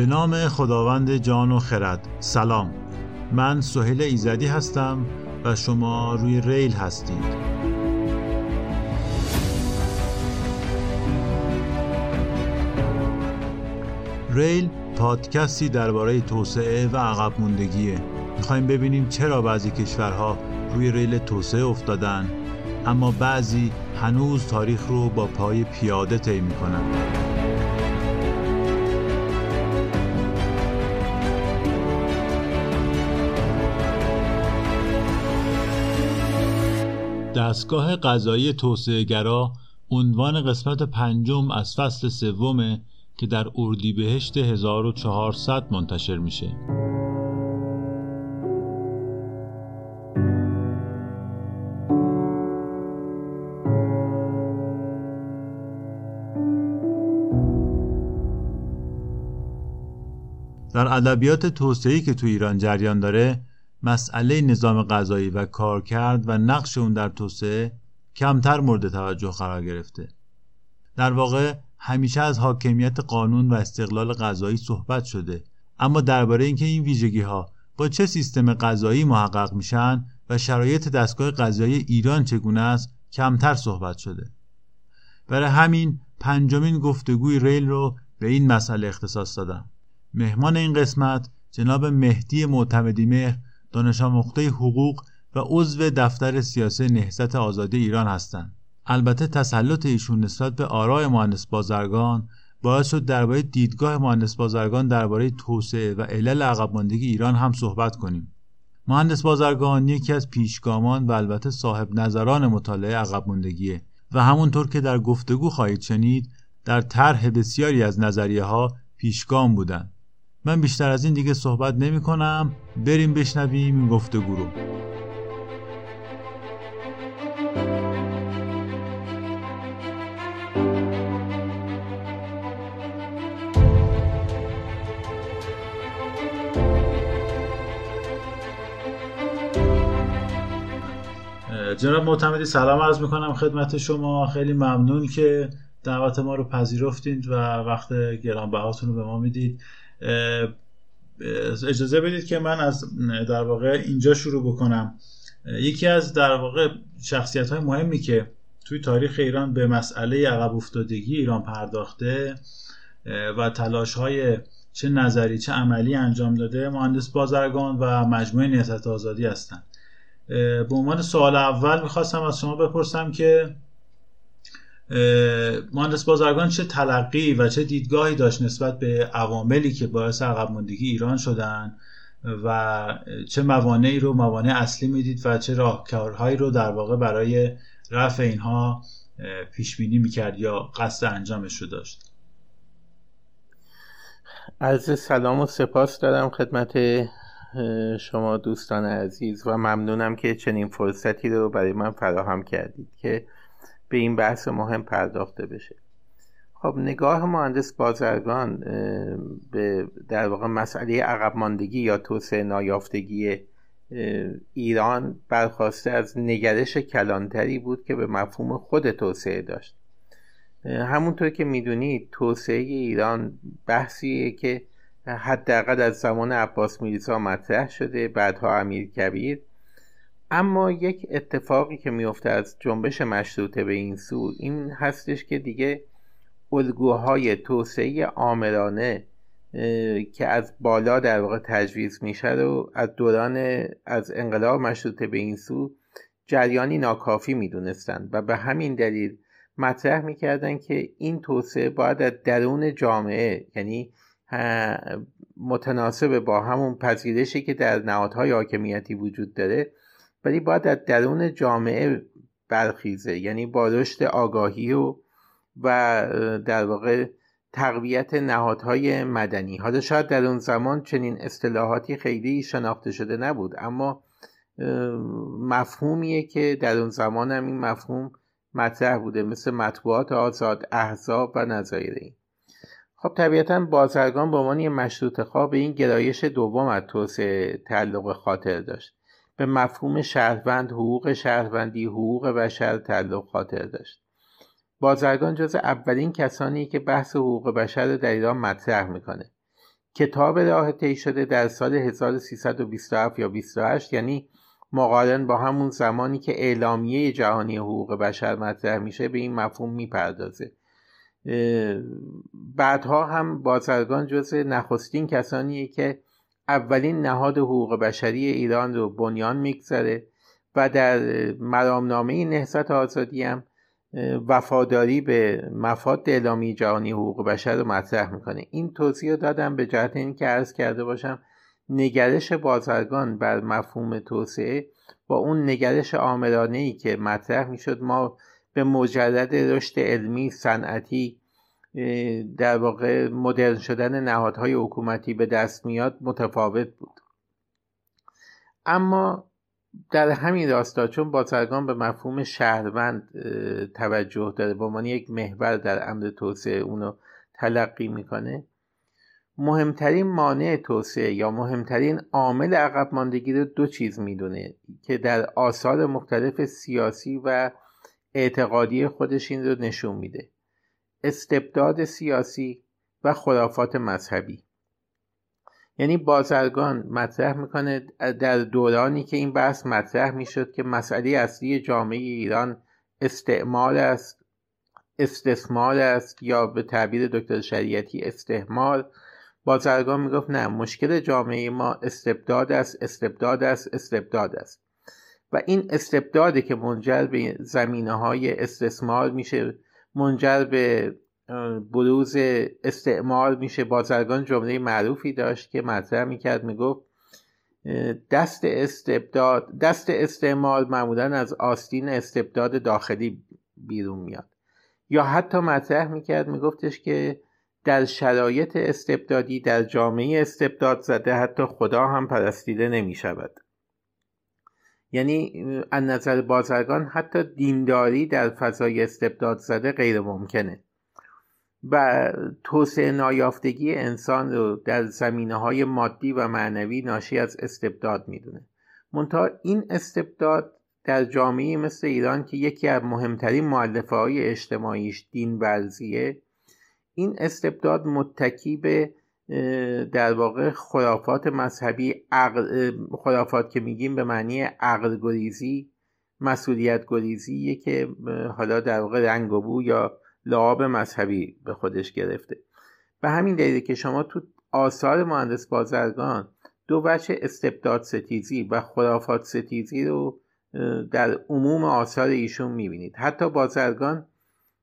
به نام خداوند جان و خرد. سلام. من سهیل ایزدی هستم و شما روی ریل هستید. ریل پادکستی درباره توسعه و عقب موندگیه. می‌خوایم ببینیم چرا بعضی کشورها روی ریل توسعه افتادن اما بعضی هنوز تاریخ رو با پای پیاده طی می‌کنن. دستگاه قضایی توسعهگرا عنوان قسمت پنجم از فصل سومه که در اردیبهشت 1400 منتشر میشه. در ادبیات توسعه‌ای که تو ایران جریان داره مسئله نظام غذایی و کارکرد و نقش اون در توسعه کمتر مورد توجه قرار گرفته. در واقع همیشه از حاکمیت قانون و استقلال غذایی صحبت شده. اما درباره اینکه این ویژگی ها با چه سیستم غذایی محقق میشن و شرایط دستگاه غذایی ایران چگونه است کمتر صحبت شده. برای همین پنجمین گفتگوی ریل رو به این مسئله اختصاص دادم. مهمان این قسمت جناب مهدی معتمدی مهر دانش آموخته حقوق و عضو دفتر سیاسی نهضت آزادی ایران هستند. البته تسلط ایشون نسبت به آرای مهندس بازرگان باعث شد درباره دیدگاه مهندس بازرگان درباره توسعه و علل عقب ایران هم صحبت کنیم. مهندس بازرگان یکی از پیشگامان و البته صاحب نظران مطالعه عقب ماندگیه و همونطور که در گفتگو خواهید شنید در طرح بسیاری از نظریه ها پیشگام بودند. من بیشتر از این دیگه صحبت نمی کنم بریم بشنویم این گفتگو رو. جناب معتمدی سلام عرض می‌کنم خدمت شما. خیلی ممنون که دعوت ما رو پذیرفتید و وقت گرانبهاتون رو به ما می‌دید. اجازه بدید که من از در واقع اینجا شروع بکنم. یکی از در واقع شخصیت های مهمی که توی تاریخ ایران به مسئله عقب افتادگی ایران پرداخته و تلاش های چه نظری چه عملی انجام داده مهندس بازرگان و مجموعه نهضت آزادی هستند. به عنوان سوال اول می‌خواستم از شما بپرسم که مهندس بازرگان چه تلقی و چه دیدگاهی داشت نسبت به عواملی که باعث عقب ماندگی ایران شدن و چه موانعی رو موانع اصلی می‌دید و چه راهکارهایی رو در واقع برای رفع اینها پیش بینی می‌کرد یا قصد انجامش رو داشت؟ عرض سلام و سپاس دارم خدمت شما دوستان عزیز و ممنونم که چنین فرصتی رو برای من فراهم کردید که به این بحث مهم پرداخته بشه. خب نگاه مهندس بازرگان به در واقع مسئله عقب ماندگی یا توسعه نایافتگی ایران برخواسته از نگرش کلانتری بود که به مفهوم خود توسعه داشت. همونطور که می‌دونید توسعه ایران بحثیه که حداقل از زمان عباس میرزا مطرح شده بعدها امیر کبیر. اما یک اتفاقی که میفته از جنبش مشروطه به این سو این هستش که دیگه الگوهای توسعه آمرانه که از بالا در واقع تجویز میشه رو از دوران از انقلاب مشروطه به این سو جریانی ناکافی می‌دونستند و به همین دلیل مطرح می‌کردن که این توسعه باید از درون جامعه یعنی متناسب با همون پذیرشی که در نهادهای حاکمیتی وجود داره ولی باید از درون جامعه برخیزه. یعنی با رشد آگاهی و و در واقع تقویت نهادهای مدنی. حالا شاید در اون زمان چنین اصطلاحاتی خیلی شناخته شده نبود اما مفهومیه که در اون زمان هم این مفهوم مطرح بوده مثل مطبوعات آزاد احزاب و نظایر خب طبیعتا بازرگان به عنوان مشروط خواه به این گرایش دوم از توسعه تعلق خاطر داشت. به مفهوم شهروند حقوق شهروندی حقوق بشر تعلق خاطر داشت. بازرگان جز اولین کسانی که بحث حقوق بشر رو در ایران مطرح می‌کنه. کتاب راه طی شده در سال 1327 یا 28 یعنی مقارن با همون زمانی که اعلامیه جهانی حقوق بشر مطرح میشه به این مفهوم می‌پردازه. بعدها هم بازرگان جز نخستین کسانیه که اولین نهاد حقوق بشری ایران رو بنیان می‌گذاره و در مرامنامه نهضت آزادی هم وفاداری به مفاد اعلامی جهانی حقوق بشر رو مطرح می‌کنه. این توضیح رو دادم به جهت اینکه عرض کرده باشم نگرش بازرگان بر مفهوم توسعه با اون نگرش آمرانه ای که مطرح می‌شد ما به مجرد رشد علمی صنعتی در واقع مدرن شدن نهادهای حکومتی به دست میاد متفاوت بود. اما در همین راستا چون بازرگان به مفهوم شهروند توجه داره به عنوان یک محور در امر توسعه اونو تلقی می‌کنه مهمترین مانع توسعه یا مهمترین عامل عقب ماندگی رو دو چیز می‌دونه که در آثار مختلف سیاسی و اعتقادی خودش این رو نشون میده. استبداد سیاسی و خرافات مذهبی. یعنی بازرگان مطرح می‌کنه در دورانی که این بحث مطرح می‌شد که مسئله اصلی جامعه ایران استعمال است استثمار است یا به تعبیر دکتر شریعتی استحمال. بازرگان می‌گفت نه مشکل جامعه ما استبداد است استبداد است استبداد است. و این استبدادی که منجر به زمینه های استثمار میشه منجر به بروز استعمار میشه. بازرگان جمله معروفی داشت که مطرح می‌کرد می‌گفت دست استبداد دست استعمار معمولا از آستین استبداد داخلی بیرون میاد. یا حتی مطرح می‌کرد میگفتش که در شرایط استبدادی در جامعه استبداد زده حتی خدا هم پرستیده نمی شود یعنی از نظر بازرگان حتی دینداری در فضای استبداد زده غیر ممکنه. و توسعه نایافتگی انسان رو در زمینه های مادی و معنوی ناشی از استبداد می‌دونه. منتها این استبداد در جامعه مثل ایران که یکی از مهمترین معلفه های اجتماعیش دین ورزیه این استبداد متکی به در واقع خرافات مذهبی عقل خرافات که میگیم به معنی عقل گریزی مسئولیت گریزی که حالا در واقع رنگ و بو یا لعاب مذهبی به خودش گرفته. به همین دلیل که شما تو آثار مهندس بازرگان دو وجه استبداد ستیزی و خرافات ستیزی رو در عموم آثار ایشون می‌بینید. حتی بازرگان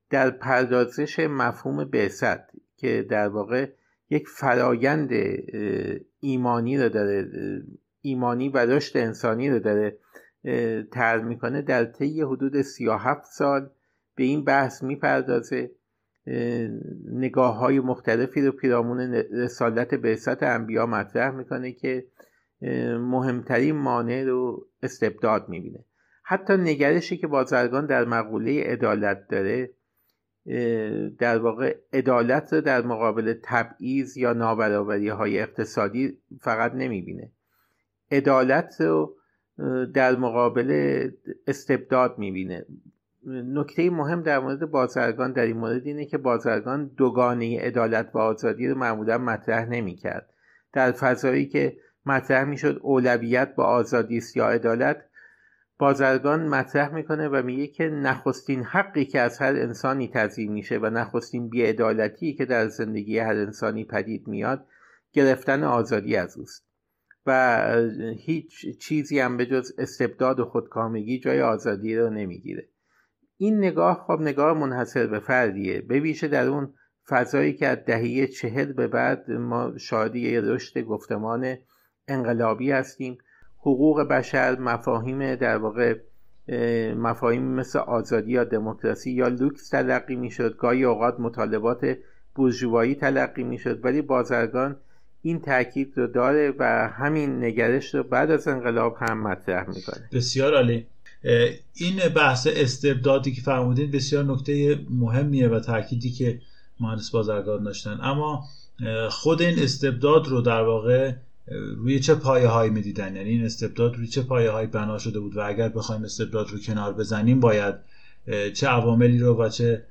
در پردازش مفهوم بعثت که در واقع یک فرایند ایمانی رو داره ایمانی و رشد انسانی رو داره تر می‌کنه در طی حدود 37 سال به این بحث می‌پردازه. نگاه های مختلفی رو پیرامون رسالت بعثت انبیا مطرح می‌کنه که مهمترین مانع رو استبداد می‌بینه. حتی نگرشی که بازرگان در مقوله عدالت داره در واقع عدالت در مقابل تبعیض یا نابرابری های اقتصادی فقط نمی‌بینه. عدالت رو در مقابل استبداد می‌بینه. نکته مهم در مورد بازرگان در این مورد اینه که بازرگان دوگانه عدالت و آزادی رو معمولا مطرح نمی‌کرد. در فضایی که مطرح می‌شد اولویت با آزادی است یا عدالت بازرگان مطرح می‌کنه و میگه که نخستین حقی که از هر انسانی تضیین میشه و نخستین بیعدالتی که در زندگی هر انسانی پدید میاد گرفتن آزادی از اوست. و هیچ چیزی هم به جز استبداد و خودکامگی جای آزادی رو نمی‌گیره. این نگاه خب نگاه منحصر به فردیه. به ویژه در اون فضایی که از دهه چهل به بعد ما شادی رشد گفتمان انقلابی هستیم. حقوق بشر مفاهیم در واقع مفاهیم مثل آزادی یا دموکراسی یا لوکس تلقی می‌شد گاهی اوقات مطالبات بورژوایی تلقی می‌شد ولی بازرگان این تاکید رو داره و همین نگرش رو بعد از انقلاب هم مطرح می‌کنه. بسیار عالی. این بحث استبدادی که فرمودین بسیار نکته مهمیه و تاکیدی که مهندس بازرگان داشتن. اما خود این استبداد رو در واقع روی چه پایه هایی می‌دیدن؟ یعنی این استبداد روی چه پایه هایی بنا شده بود؟ و اگر بخوایم استبداد رو کنار بزنیم باید چه عواملی رو و چه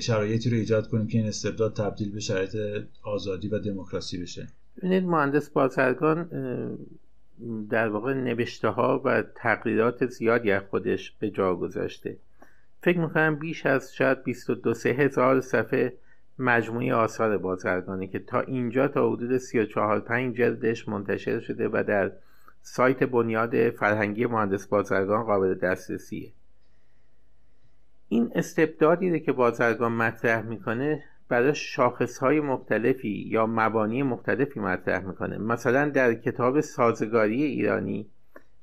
شرایطی رو ایجاد کنیم که این استبداد تبدیل به شرایط آزادی و دموکراسی بشه. ببینید مهندس بازرگان در واقع نوشته ها و تقریرات زیادی از خودش به جا گذاشته. فکر می‌کنم بیش از شاید 22 سه هزار صفحه مجموعه آثار بازرگانی که تا اینجا تا حدود 34 5 جلدش منتشر شده و در سایت بنیاد فرهنگی مهندس بازرگان قابل دسترسیه. این استبدادی که بازرگان مطرح می‌کنه برای شاخص های مختلفی یا مبانی مختلفی مطرح می‌کنه. مثلا در کتاب سازگاری ایرانی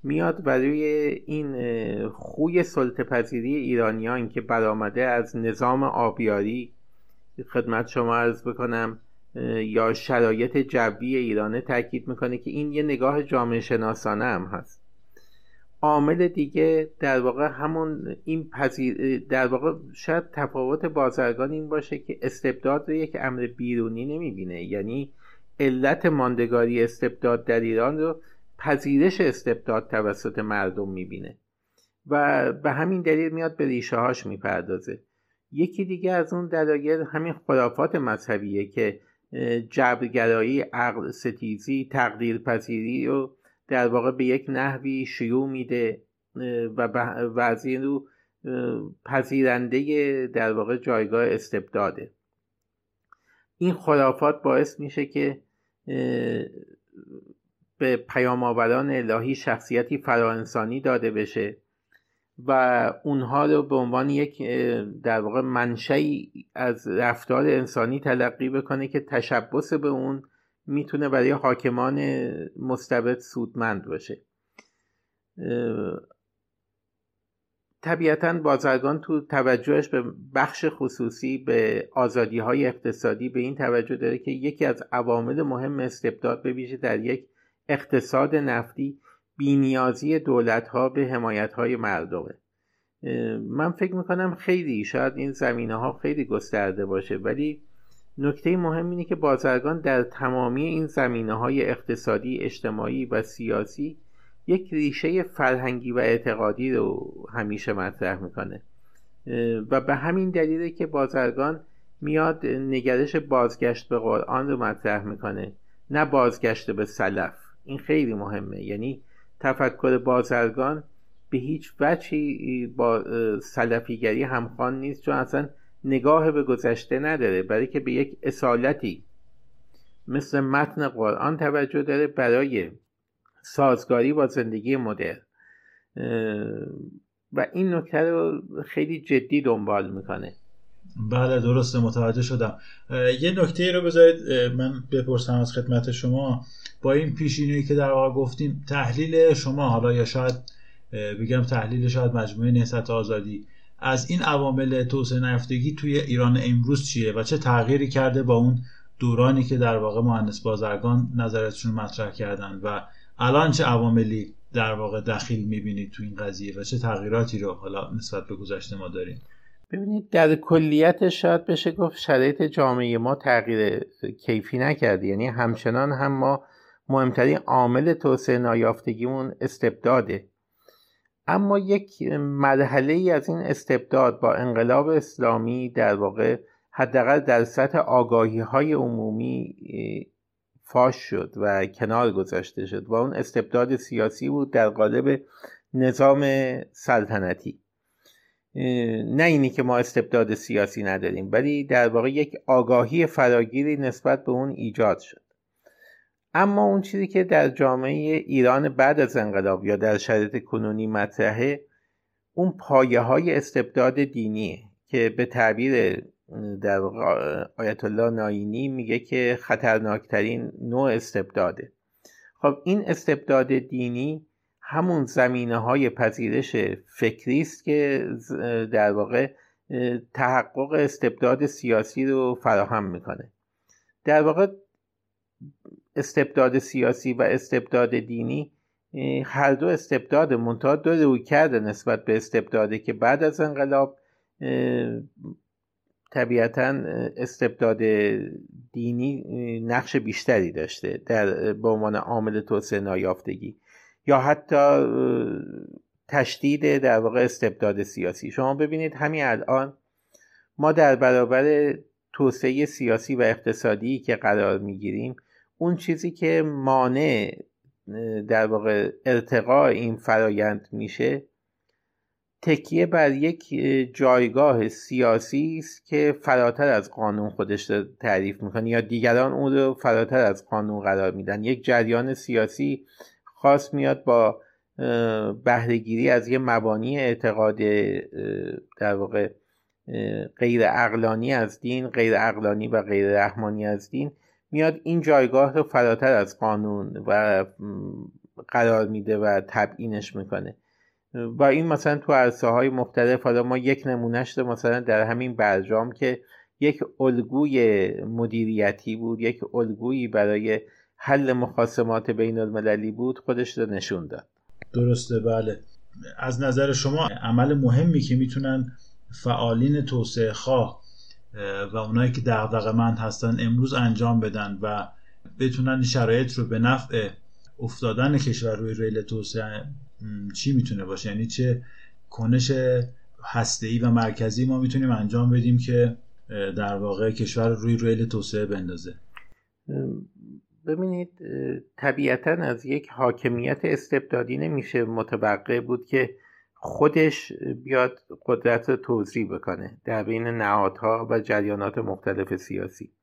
میاد برای این خوی سلطپذیری ایرانیان که برآمده از نظام آبیاری خدمت شما ارز بکنم یا شرایط جوی ایرانه تاکید می‌کنه که این یه نگاه جامعه شناسانه هم هست. عامل دیگه در واقع همون این پذیر در واقع شاید تفاوت بازرگان این باشه که استبداد رو یک امر بیرونی نمی‌بینه. یعنی علت ماندگاری استبداد در ایران رو پذیرش استبداد توسط مردم می‌بینه. و به همین دلیل میاد به ریشه هاش می‌پردازه. یکی دیگه از اون دلایل همین خرافات مذهبیه که جبرگرایی عقل ستیزی تقدیر پذیری رو در واقع به یک نحوی شیوع میده و این رو پذیرنده در واقع جایگاه استبداده. این خرافات باعث میشه که به پیام آوران الهی شخصیتی فراانسانی داده بشه. و اونها رو به عنوان یک در واقع منشأی از رفتار انسانی تلقی بکنه که تشبس به اون می‌تونه برای حاکمان مستبد سودمند باشه. طبیعتا بازرگان تو توجهش به بخش خصوصی به آزادی های اقتصادی به این توجه داره که یکی از عوامل مهم استبداد به ویژه در یک اقتصاد نفتی بینیازی دولت ها به حمایت های مردمه من فکر می‌کنم خیلی شاید این زمینه ها خیلی گسترده باشه ولی نکته مهم اینه که بازرگان در تمامی این زمینه های اقتصادی اجتماعی و سیاسی یک ریشه فرهنگی و اعتقادی رو همیشه مطرح می‌کنه. و به همین دلیله که بازرگان میاد نگرش بازگشت به قرآن رو مطرح می‌کنه نه بازگشت به سلف. این خیلی مهمه. یعنی تفکر بازرگان به هیچ وجهی با سلفیگری همخوان نیست چون اصلا نگاه به گذشته نداره برای که به یک اصالتی مثل متن قرآن توجه داره برای سازگاری با زندگی مدرن. و این نکته رو خیلی جدی دنبال می‌کنه. بله درسته متوجه شدم. یه نکته رو بذارید من بپرسم از خدمت شما. با این پیشینی که در واقع گفتیم تحلیل شما حالا یا شاید بگم تحلیل شاید مجموعه نهضت آزادی از این عوامل توسعه نیافتگی توی ایران امروز چیه و چه تغییری کرده با اون دورانی که در واقع مهندس بازرگان نظرتشون مطرح کردن و الان چه عواملی در واقع دخیل می‌بینید تو این قضیه و چه تغییراتی رو حالا نسبت به گذشته ما داریم؟ ببینید در کلیت شاید بشه گفت شرایط جامعه ما تغییر کیفی نکرده. یعنی همچنان هم ما مهمترین عامل توسعه نایافتگیمون استبداده. اما یک مرحله ای از این استبداد با انقلاب اسلامی در واقع حداقل در سطح آگاهی های عمومی فاش شد و کنار گذاشته شد و اون استبداد سیاسی بود در قالب نظام سلطنتی. نه اینی که ما استبداد سیاسی نداریم ولی در واقع یک آگاهی فراگیری نسبت به اون ایجاد شد. اما اون چیزی که در جامعه ایران بعد از انقلاب یا در شرایط کنونی مطرحه اون پایه های استبداد دینیه که به تعبیر در آیت الله ناینی میگه که خطرناکترین نوع استبداده. خب این استبداد دینی همون زمینه های پذیرش فکری است که در واقع تحقق استبداد سیاسی رو فراهم می‌کنه. در واقع استبداد سیاسی و استبداد دینی هر دو استبداد منتها دو روی کرده نسبت به استبداده که بعد از انقلاب طبیعتا استبداد دینی نقش بیشتری داشته در به عنوان عامل توسعه نایافتگی. یا حتی تشدید در واقع استبداد سیاسی. شما ببینید همین الان ما در برابر توسعه سیاسی و اقتصادی که قرار می‌گیریم اون چیزی که مانع در واقع ارتقاء این فرایند میشه تکیه بر یک جایگاه سیاسی است که فراتر از قانون خودش رو تعریف می‌کنه یا دیگران اون رو فراتر از قانون قرار میدن. یک جریان سیاسی خاص میاد با بهرهگیری از یه مبانی اعتقاد در واقع غیر اقلانی از دین غیر اقلانی و غیر رحمانی از دین میاد این جایگاه رو فراتر از قانون و قرار میده و تبیینش می‌کنه. و این مثلا تو عرصه های مختلف حالا ما یک نمونهش مثلا در همین برجام که یک الگوی مدیریتی بود یک الگویی برای حل مخاسمات بین المللی بود خودش رو نشون داد. درسته بله. از نظر شما عمل مهمی که می‌تونن فعالین توسعه خواه و اونایی که دغدغه مند هستن امروز انجام بدن و بتونن شرایط رو به نفع افتادن کشور روی ریل توسعه چی می‌تونه باشه؟ یعنی چه کنش هسته‌ای و مرکزی ما می‌تونیم انجام بدیم که در واقع کشور روی ریل توسعه بندازه؟ ببینید طبیعتا از یک حاکمیت استبدادی نمیشه متوقع بود که خودش بیاد قدرت توضیح بکنه در بین نهادها و جریانات مختلف سیاسی.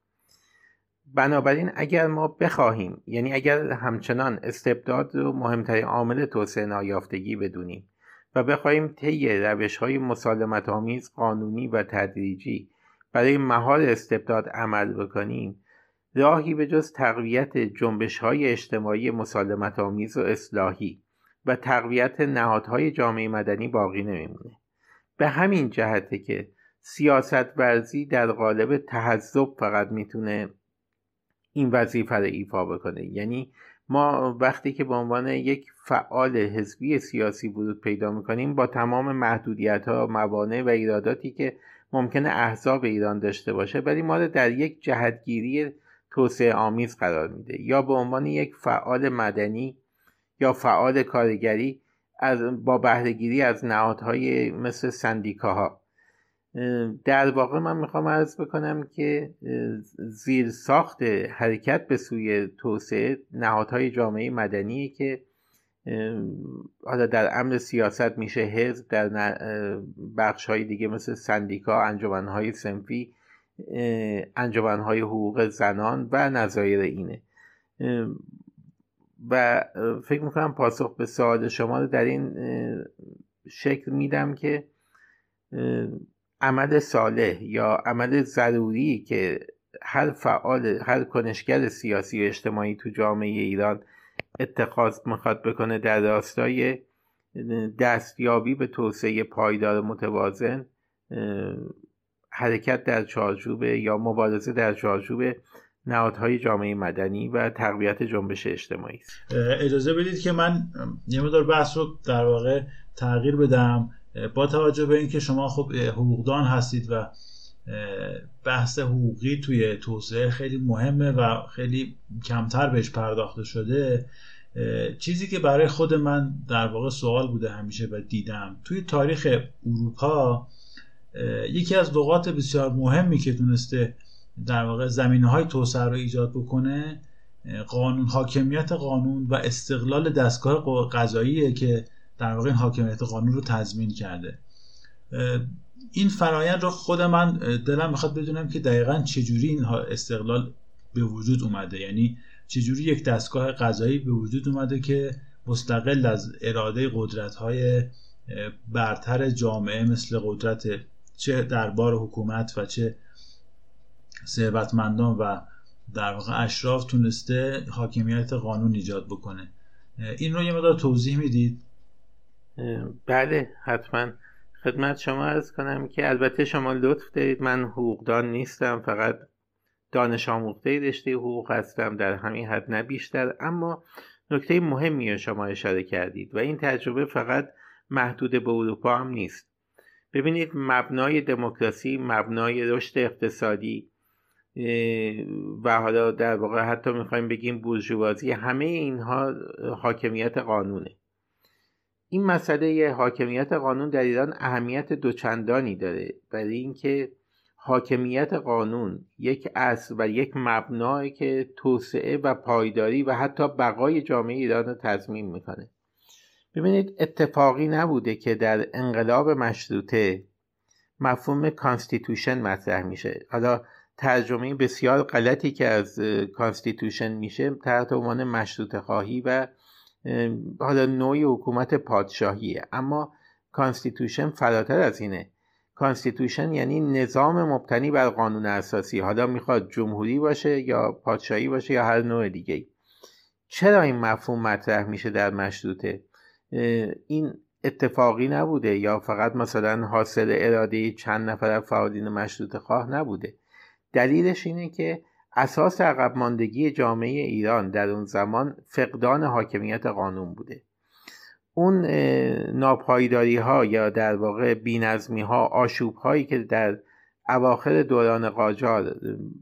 بنابراین اگر ما بخواهیم یعنی اگر همچنان استبداد رو مهمترین عامل توسعه نایافتگی بدونیم و بخواهیم طی روش های قانونی و تدریجی برای مهار استبداد عمل بکنیم راهی به جز تقویت جنبش های اجتماعی مسالمت آمیز و اصلاحی و تقویت نهادهای جامعه مدنی باقی نمیمونه. به همین جهته که سیاست ورزی در قالب تحذب فقط می‌تونه این وظیفه رو ایفا بکنه. یعنی ما وقتی که به عنوان یک فعال حزبی سیاسی ورود پیدا می‌کنیم با تمام محدودیت ها موانع و ایراداتی که ممکنه احزاب ایران داشته باشه ولی ما در یک جهتگیری توسعه آمیز قرار میده یا به عنوان یک فعال مدنی یا فعال کارگری از با بهرهگیری از نهادهای مثل سندیکاها. در واقع من می‌خوام عرض بکنم که زیر ساخت حرکت به سوی توسعه نهادهای جامعه مدنی که حالا در امر سیاست میشه حزب در بخش های دیگه مثل سندیکا انجمنهای سنفی انجمنهای حقوق زنان و نظایر اینه. و فکر می‌کنم پاسخ به سوال شما رو در این شکل میدم که عمل صالح یا عمل ضروری که هر فعال هر کنشگر سیاسی و اجتماعی تو جامعه ایران اتخاذ می‌خواد بکنه در راستای دستیابی به توسعه پایدار متوازن حرکت در چارچوب یا مبارزه در چارچوب نهادهای جامعه مدنی و تقویت جنبش اجتماعی است. اجازه بدید که من یه مدار بحث رو در واقع تغییر بدم. با توجه به اینکه شما خب حقوقدان هستید و بحث حقوقی توی توسعه خیلی مهمه و خیلی کمتر بهش پرداخته شده چیزی که برای خود من در واقع سوال بوده همیشه و دیدم توی تاریخ اروپا یکی از لغات بسیار مهمی که تونسته در واقع زمینه های توسعه رو ایجاد بکنه قانون حاکمیت قانون و استقلال دستگاه قضاییه که در واقع این حاکمیت قانون رو تضمین کرده. این فرایند رو خود من دلم می‌خواد بدونم که دقیقا چجوری این استقلال به وجود اومده. یعنی چجوری یک دستگاه قضایی به وجود اومده که مستقل از اراده قدرت های برتر جامعه مثل قدرت چه دربار حکومت و چه ثروتمندان و در واقع اشراف تونسته حاکمیت قانون ایجاد بکنه. این رو یه مقدار توضیح می‌دید؟ بله حتما. خدمت شما ارز کنم که البته شما لطف دارید. من حقوقدان نیستم فقط دانش آموخته رشته حقوق هستم در همین حد نه بیشتر. اما نکته مهمی شما اشاره کردید و این تجربه فقط محدود به اروپا هم نیست. ببینید مبنای دموکراسی مبنای رشد اقتصادی و حالا در واقع حتی می‌خوایم بگیم بورژوازی همه اینها حاکمیت قانونه. این مسئله حاکمیت قانون در ایران اهمیت دوچندانی داره برای اینکه حاکمیت قانون یک اصل و یک مبنایی که توسعه و پایداری و حتی بقای جامعه ایران رو تضمین می‌کنه. ببینید اتفاقی نبوده که در انقلاب مشروطه مفهوم constitution مطرح میشه. حالا ترجمه بسیار غلطی که از constitution میشه تحت عنوان مشروط خواهی و حالا نوعی حکومت پادشاهیه. اما constitution فراتر از اینه. constitution یعنی نظام مبتنی بر قانون اساسی. حالا می‌خواد جمهوری باشه یا پادشاهی باشه یا هر نوع دیگه چرا این مفهوم مطرح میشه در مشروطه؟ این اتفاقی نبوده یا فقط مثلا حاصل اراده چند نفر فعالین مشروط خواه نبوده. دلیلش اینه که اساس عقب ماندگی جامعه ایران در اون زمان فقدان حاکمیت قانون بوده. اون ناپایداری ها یا در واقع بینظمی ها آشوب هایی که در اواخر دوران قاجار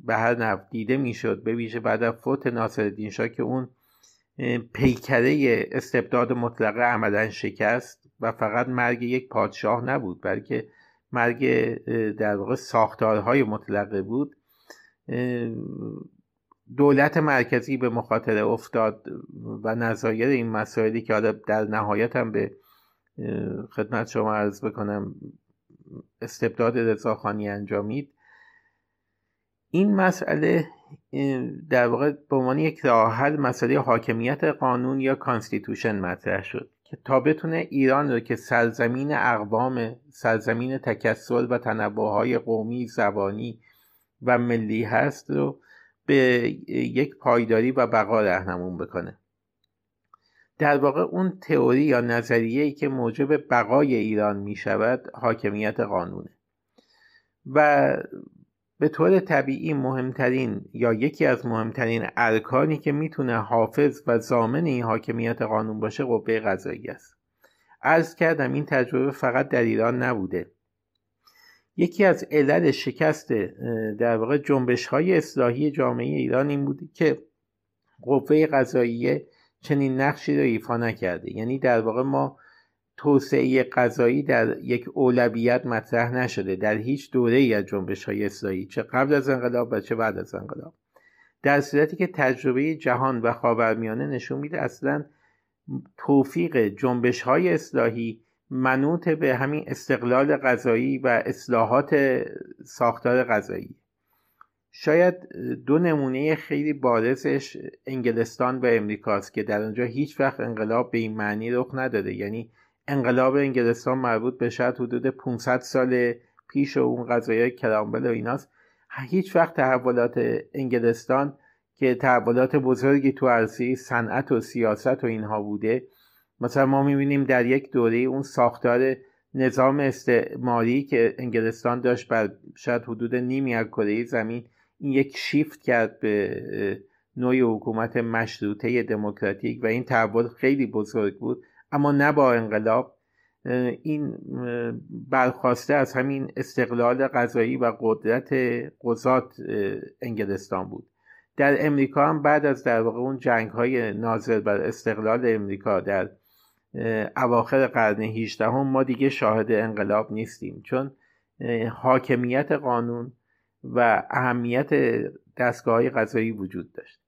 به هر نفع دیده می‌شد به ویژه بعد از فوت ناصرالدین شاه که اون پیکره استبداد مطلقه عملا شکست و فقط مرگ یک پادشاه نبود بلکه مرگ در واقع ساختارهای مطلقه بود. دولت مرکزی به مخاطره افتاد و نظایر این مسائلی که حالا در نهایت هم به خدمت شما عرض بکنم استبداد رضاخانی انجامید. این مسئله در واقع به عنوان یک راه حل مسئله حاکمیت قانون یا constitution مطرح شد که تا بتونه ایران رو که سرزمین اقوام سرزمین تکثر و تنوع قومی زبانی و ملی هست رو به یک پایداری و بقا رهنمون بکنه. در واقع اون تئوری یا نظریه ای که موجب بقای ایران می شود حاکمیت قانونه. و به طور طبیعی مهمترین یا یکی از مهمترین ارکانی که می‌تونه حافظ و زامن این حاکمیت قانون باشه قوه قضایی است. عرض کردم این تجربه فقط در ایران نبوده. یکی از علل شکست در واقع جنبش های اصلاحی جامعه ایران این بوده که قوه قضاییه چنین نقشی رو ایفا نکرده. یعنی در واقع ما توسعه قضایی در یک اولویت مطرح نشده. در هیچ دوره ای از جنبش های اصلاحی چه قبل از انقلاب و چه بعد از انقلاب. در صورتی که تجربه جهان و خاورمیانه نشون میده اصلا توفیق جنبش های اصلاحی منوط به همین استقلال غذایی و اصلاحات ساختار غذایی شاید دو نمونه خیلی بارزش انگلستان و امریکاست که در اونجا هیچ وقت انقلاب به این معنی رخ نداده. یعنی انقلاب انگلستان مربوط به شاید حدود 500 سال پیش و اون قضایای کرامبل و ایناست. هیچ وقت تحولات انگلستان که تحولات بزرگی تو عرصه صنعت و سیاست و اینها بوده مثلا ما می‌بینیم در یک دوره اون ساختار نظام استعماری که انگلستان داشت بر شاید حدود نیمی از کره زمین این یک شیفت کرد به نوع حکومت مشروطه دموکراتیک و این تحول خیلی بزرگ بود. اما نه با انقلاب این برخواسته از همین استقلال غذایی و قدرت قضات انگلستان بود. در امریکا هم بعد از در واقع اون جنگ های ناظر بر استقلال امریکا در اواخر قرن 18 هم ما دیگه شاهد انقلاب نیستیم. چون حاکمیت قانون و اهمیت دستگاه های وجود داشت.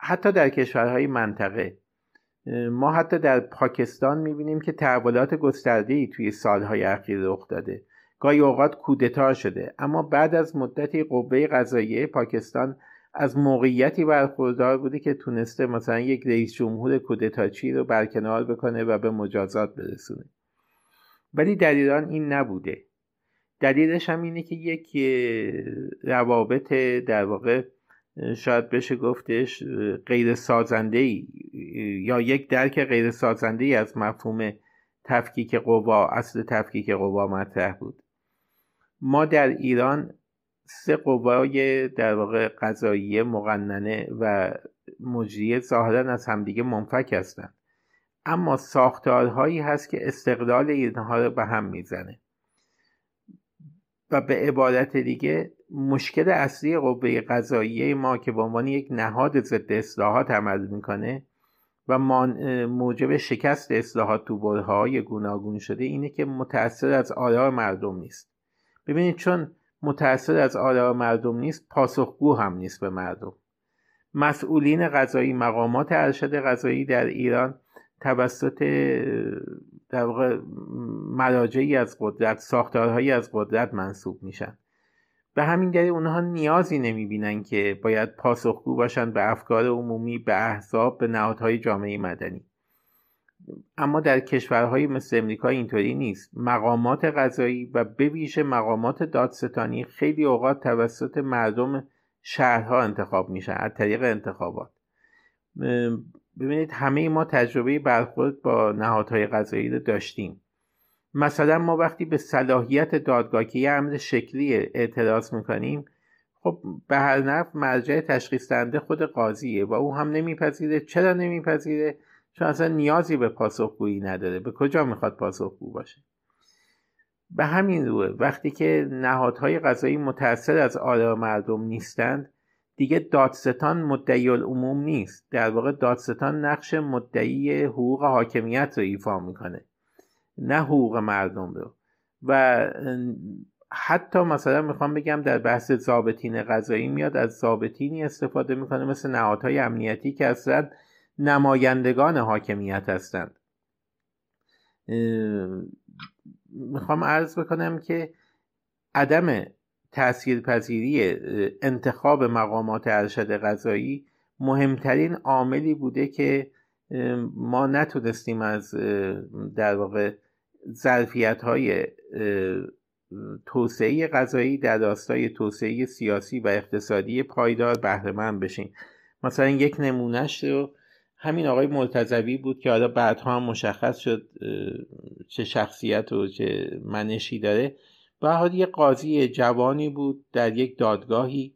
حتی در کشورهای منطقه ما حتی در پاکستان می‌بینیم که تحولات گسترده ای توی سالهای اخیر رخ داده. گاهی اوقات کودتا شده. اما بعد از مدتی قوه قضاییه پاکستان از موقعیتی برخوردار بوده که تونسته مثلا یک رئیس جمهور کودتاچی رو برکنار بکنه و به مجازات برسونه. ولی در ایران این نبوده. دلیلش هم اینه که یک روابط در واقع شاید بشه گفتش غیر سازنده یا یک درک غیر سازنده ای از مفهوم تفکیک قوا اصل تفکیک قوا مطرح بود. ما در ایران سه قوای در واقع قضایی مقننه و مجریه ظاهرا از همدیگه منفک هستند. اما ساختارهایی هست که استقلال اینها رو به هم می‌زنه. و به عبارت دیگه مشکل اصلی قوه قضاییه ما که به عنوان یک نهاد ضد اصلاحات عمل می‌کنه و موجب شکست اصلاحات تو برهای گوناگون شده اینه که متأثر از آراء مردم نیست. ببینید چون متأثر از آراء مردم نیست پاسخگو هم نیست به مردم. مسئولین غذایی مقامات ارشد غذایی در ایران توسط در واقع مراجعی از قدرت ساختارهایی از قدرت منصوب میشن. به همین دلیل اونها نیازی نمی‌بینن که باید پاسخگو باشن به افکار عمومی به احزاب به نهادهای جامعه مدنی. اما در کشورهای مثل امریکا اینطوری نیست. مقامات غذایی و به ویژه مقامات دادستانی خیلی اوقات توسط مردم شهرها انتخاب میشن از طریق انتخابات. ببینید همه ما تجربه برخورد با نهادهای غذایی رو داشتیم. مثلا ما وقتی به صلاحیت دادگاه که یه امر شکلی اعتراض می‌کنیم خب به هر نفع مرجع تشخیص دهنده خود قاضیه و او هم نمیپذیره. چرا نمیپذیره؟ چون اصلا نیازی به پاسخگویی نداره. به کجا می‌خواد پاسخگو باشه؟ به همین روه وقتی که نهادهای قضایی متأثر از آراء مردم نیستند دیگه دادستان مدعی العموم نیست. در واقع دادستان نقش مدعی حقوق حاکمیت رو ایفا می‌کنه نه حقوق مردم رو. و حتی مثلا می‌خوام بگم در بحث ضابطین قضایی میاد از ضابطینی استفاده می‌کنه مثل نهادهای امنیتی که اصلا نمایندگان حاکمیت هستند. می‌خوام عرض بکنم که عدم تاثیرپذیری انتخاب مقامات ارشد غذایی مهمترین عاملی بوده که ما نتونستیم از در واقع ظرفیت های توسعه غذایی در راستای توسعه سیاسی و اقتصادی پایدار بهره بشیم. مثلا یک نمونهش رو همین آقای مرتضوی بود که حالا بعدها هم مشخص شد چه شخصیت و چه منشی داره. حال یه قاضی جوانی بود در یک دادگاهی.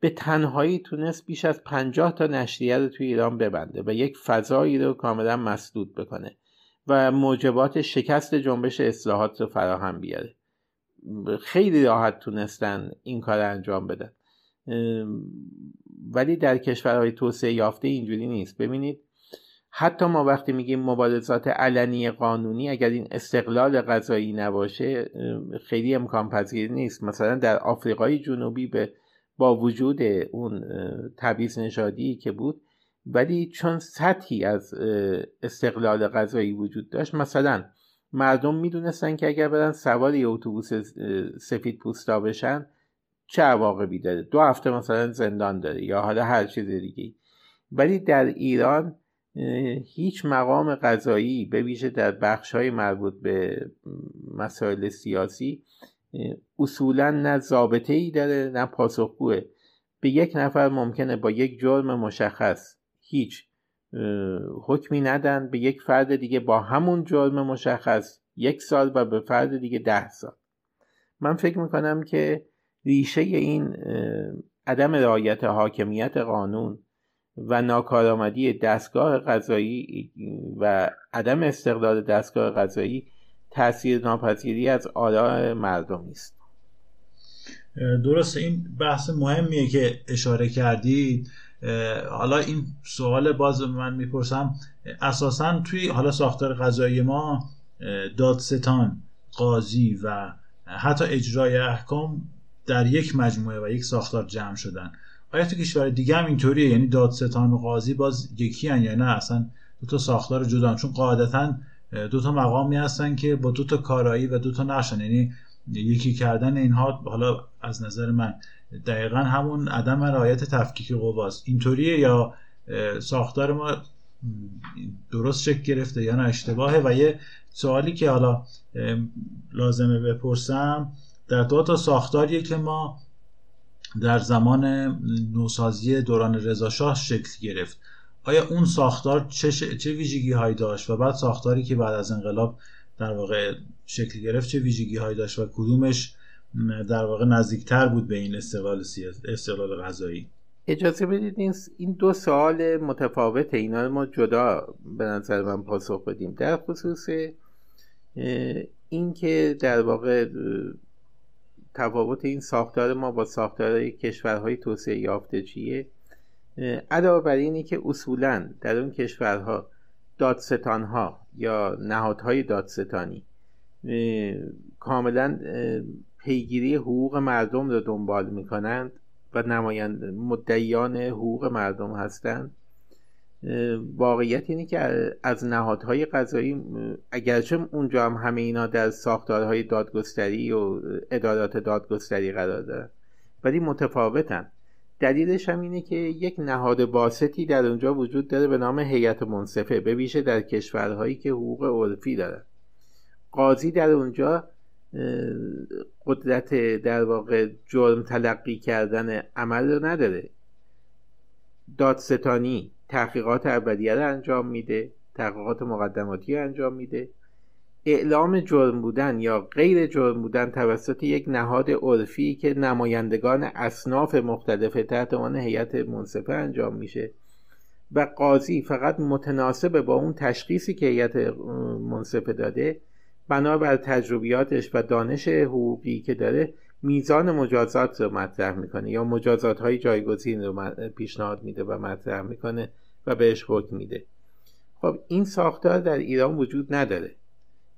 به تنهایی تونست بیش از پنجاه تا نشریه رو توی ایران ببنده و یک فضایی رو کاملا مسدود بکنه و موجبات شکست جنبش اصلاحات رو فراهم بیاره. خیلی راحت تونستن این کار انجام بدن. ولی در کشورهای توسعه یافته اینجوری نیست. ببینید حتی ما وقتی میگیم مبارزات علنی قانونی اگر این استقلال غذایی نباشه خیلی امکان پذیر نیست. مثلا در آفریقای جنوبی به با وجود اون تبعیض نژادی که بود ولی چون سطحی از استقلال غذایی وجود داشت مثلا مردم می‌دونستن که اگر برن سوار یه اتوبوس سفید پوستا بشن چه عواقبی داره؟ دو هفته مثلا زندان داره یا حالا هر چیز دیگه ولی در ایران هیچ مقام قضایی به ویژه در بخش های مربوط به مسائل سیاسی اصولا نه ضابطه ای داره نه پاسخگوه. به یک نفر ممکنه با یک جرم مشخص هیچ حکمی ندن به یک فرد دیگه با همون جرم مشخص یک سال و به فرد دیگه ده سال. من فکر می‌کنم که ریشه این عدم رعایت حاکمیت قانون و ناکارآمدی دستگاه قضایی و عدم استقلال دستگاه قضایی تاثیر ناپذیری از آراء مردمی است درسته این بحث مهمیه که اشاره کردید. حالا این سوال باز من می‌پرسم. اساسا توی حالا ساختار قضایی ما دادستان قاضی و حتی اجرای احکام در یک مجموعه و یک ساختار جمع شدن. آیا تو کشور دیگه هم اینطوریه؟ یعنی دادستان و قاضی باز یکی هن یا نه؟ اصلا دو تا ساختار جدا چون قاعدتا دو تا مقامی هستن که با دو تا کارایی و دو تا نقشن. یعنی یکی کردن اینها حالا از نظر من دقیقا همون عدم رعایت تفکیک قواست. اینطوریه یا ساختار ما درست شکل گرفته یا نه؟ اشتباهه. و یه سوالی که حالا لازمه بپرسم در دو تا ساختاریه که ما در زمان نوسازی دوران رضاشاه شکل گرفت. آیا اون ساختار چه, چه ویژگی هایی داشت و بعد ساختاری که بعد از انقلاب در واقع شکل گرفت چه ویژگی هایی داشت و کدومش در واقع نزدیکتر بود به این استقلال سیاس... استقلال غذایی اجازه بدید این دو سوال متفاوته اینا ما جدا به نظر من پاسخ بدیم. در خصوص این که در واقع تفاوت این ساختار ما با ساختار کشورهای توسعه یافته چیه علاوه بر اینی که اصولا در اون کشورها دادستانها یا نهادهای دادستانی کاملا پیگیری حقوق مردم رو دنبال می‌کنند و نمایند مدعیان حقوق مردم هستند. واقعیت اینه که از نهادهای قضایی اگرچه اونجا هم همه اینا در ساختارهای دادگستری و ادارات دادگستری قرار دارن ولی متفاوتن. دلیلش هم اینه که یک نهاد باستی در اونجا وجود داره به نام هیئت منصفه به ویژه در کشورهایی که حقوق عرفی دارن. قاضی در اونجا قدرت در واقع جرم تلقی کردن عمل رو نداره. دادستانی تحقیقات اولیه رو انجام میده تحقیقات مقدماتی رو انجام میده. اعلام جرم بودن یا غیر جرم بودن توسط یک نهاد عرفی که نمایندگان اصناف مختلف تحت عنوان هیئت منصفه انجام میشه. و قاضی فقط متناسب با اون تشخیصی که هیئت منصفه داده بنابر تجربیاتش و دانش حقوقی که داره میزان مجازات رو مطرح می‌کنه یا مجازات های جایگزین رو پیشنهاد میده و مطرح می‌کنه. و بهش حکم میده. خب این ساختار در ایران وجود نداره.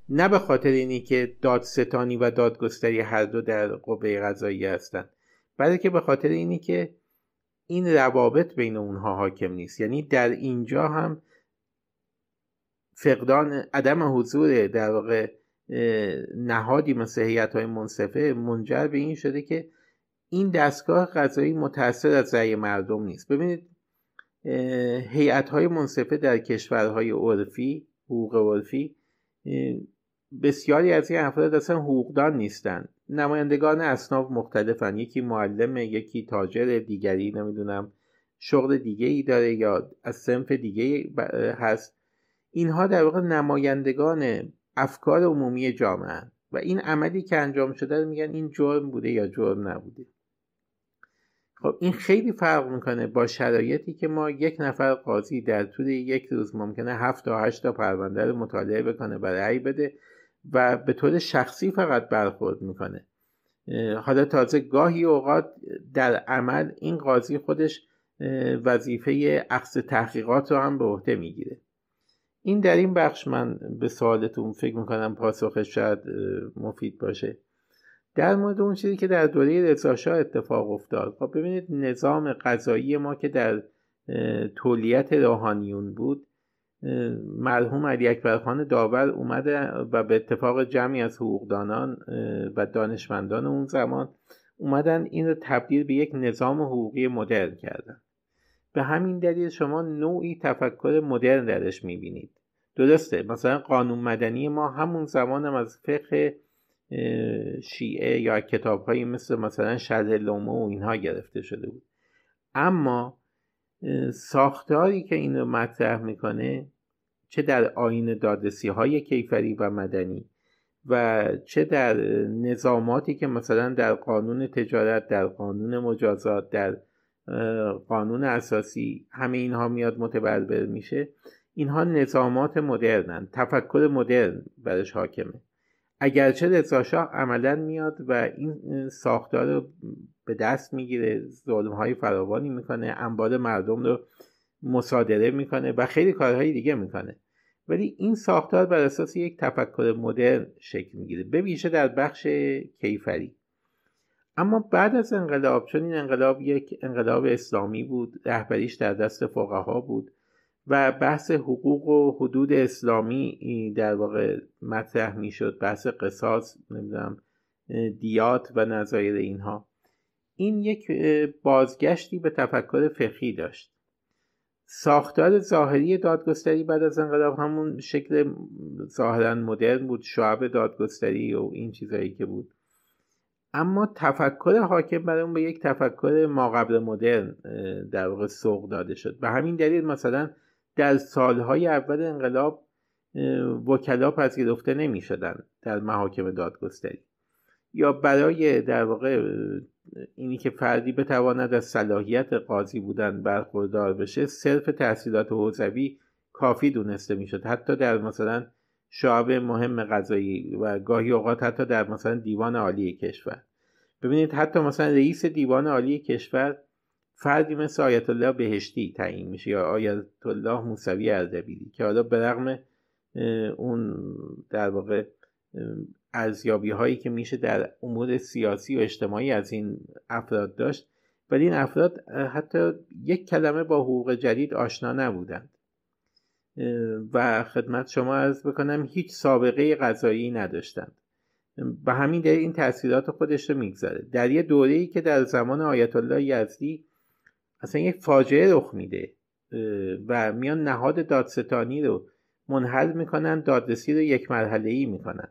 نه به خاطر اینی که دادستانی و دادگستری هر دو در قوه قضایی هستند بلکه به خاطر اینی که این روابط بین اونها حاکم نیست. یعنی در اینجا هم فقدان عدم حضور در واقع نهادی مثل های منصفه منجر به این شده که این دستگاه قضایی متأثر از رأی مردم نیست. ببینید هیئت های منصفه در کشورهای عرفی حقوق عرفی بسیاری از این افراد اصلا حقوقدان نیستند نمایندگان اصناف مختلفن. یکی معلم یکی تاجر دیگری نمی‌دونم شغل دیگه ای داره یا از سنف دیگه هست. اینها در واقع نمایندگان افکار عمومی جامعه و این عملی که انجام شده میگن این جرم بوده یا جرم نبوده. خب این خیلی فرق می‌کنه با شرایطی که ما یک نفر قاضی در طول یک روز ممکنه هفت تا هشت تا پرونده رو مطالعه بکنه و رأی بده و به طور شخصی فقط برخورد می‌کنه. حالا تازه گاهی اوقات در عمل این قاضی خودش وظیفه اخذ تحقیقات رو هم به عهده می‌گیره. این در این بخش من به سوالتون فکر می‌کنم پاسخش شاید مفید باشه. در مورد اون چیزی که در دوره رضاشاه اتفاق افتاد. خب ببینید نظام قضایی ما که در تولیت روحانیون بود مرحوم علی اکبر خان داور اومده و به اتفاق جمعی از حقوقدانان و دانشمندان اون زمان اومدن این رو تبدیل به یک نظام حقوقی مدرن کردن. به همین دلیل شما نوعی تفکر مدرن درش می‌بینید. درسته مثلا قانون مدنی ما همون زمان هم از فقه شیعه یا کتاب هایی مثل مثلا شرح لومه و اینها گرفته شده بود. اما ساختاری که این رو مطرح می‌کنه چه در آین دادرسی های کیفری و مدنی و چه در نظاماتی که مثلا در قانون تجارت در قانون مجازات در قانون اساسی همه اینها میاد متبربر میشه اینها نظامات مدرنن تفکر مدرن برش حاکمه. اگرچه رضاشاه عملا میاد و این ساختار رو به دست می‌گیره ظلم های فراوانی می‌کنه انبار مردم رو مصادره می‌کنه و خیلی کارهای دیگه می‌کنه. ولی این ساختار بر اساس یک تفکر مدرن شکل می‌گیره. به در بخش کیفری. اما بعد از انقلاب چون این انقلاب یک انقلاب اسلامی بود رهبریش در دست فقها بود و بحث حقوق و حدود اسلامی در واقع مطرح می‌شد بحث قصاص نمی‌دونم دیات و نظایر اینها. این یک بازگشتی به تفکر فقهی داشت. ساختار ظاهری دادگستری بعد از انقلاب همون شکل ظاهرا مدرن بود شعب دادگستری و این چیزهایی که بود. اما تفکر حاکم بر اون به یک تفکر ماقبل مدرن در واقع سوق داده شد. به همین دلیل مثلا در سالهای اول انقلاب وکلا پذیرفته نمی شدن در محاکم دادگستری. یا برای در واقع اینی که فردی بتواند از صلاحیت قاضی بودن برخوردار بشه صرف تحصیلات حوزوی کافی دونسته می‌شد. حتی در مثلا شعب مهم قضایی و گاهی اوقات حتی در مثلا دیوان عالی کشور. ببینید حتی مثلا رئیس دیوان عالی کشور فردی مثل آیت الله بهشتی تعیین میشه یا آیت الله موسوی اردبیلی که حالا به رغم اون در واقع ارزیابی هایی که میشه در امور سیاسی و اجتماعی از این افراد داشت. ولی این افراد حتی یک کلمه با حقوق جدید آشنا نبودند. و خدمت شما ارز بکنم هیچ سابقه غذایی نداشتند. به همین دلیل این تاثیرات خودش رو می‌گذاره. در یه دوره ای که در زمان آیت الله یزدی اصلا یک فاجعه رخ میده و میان نهاد دادستانی رو منحل می‌کنن دادرسی رو یک مرحله ای می‌کنن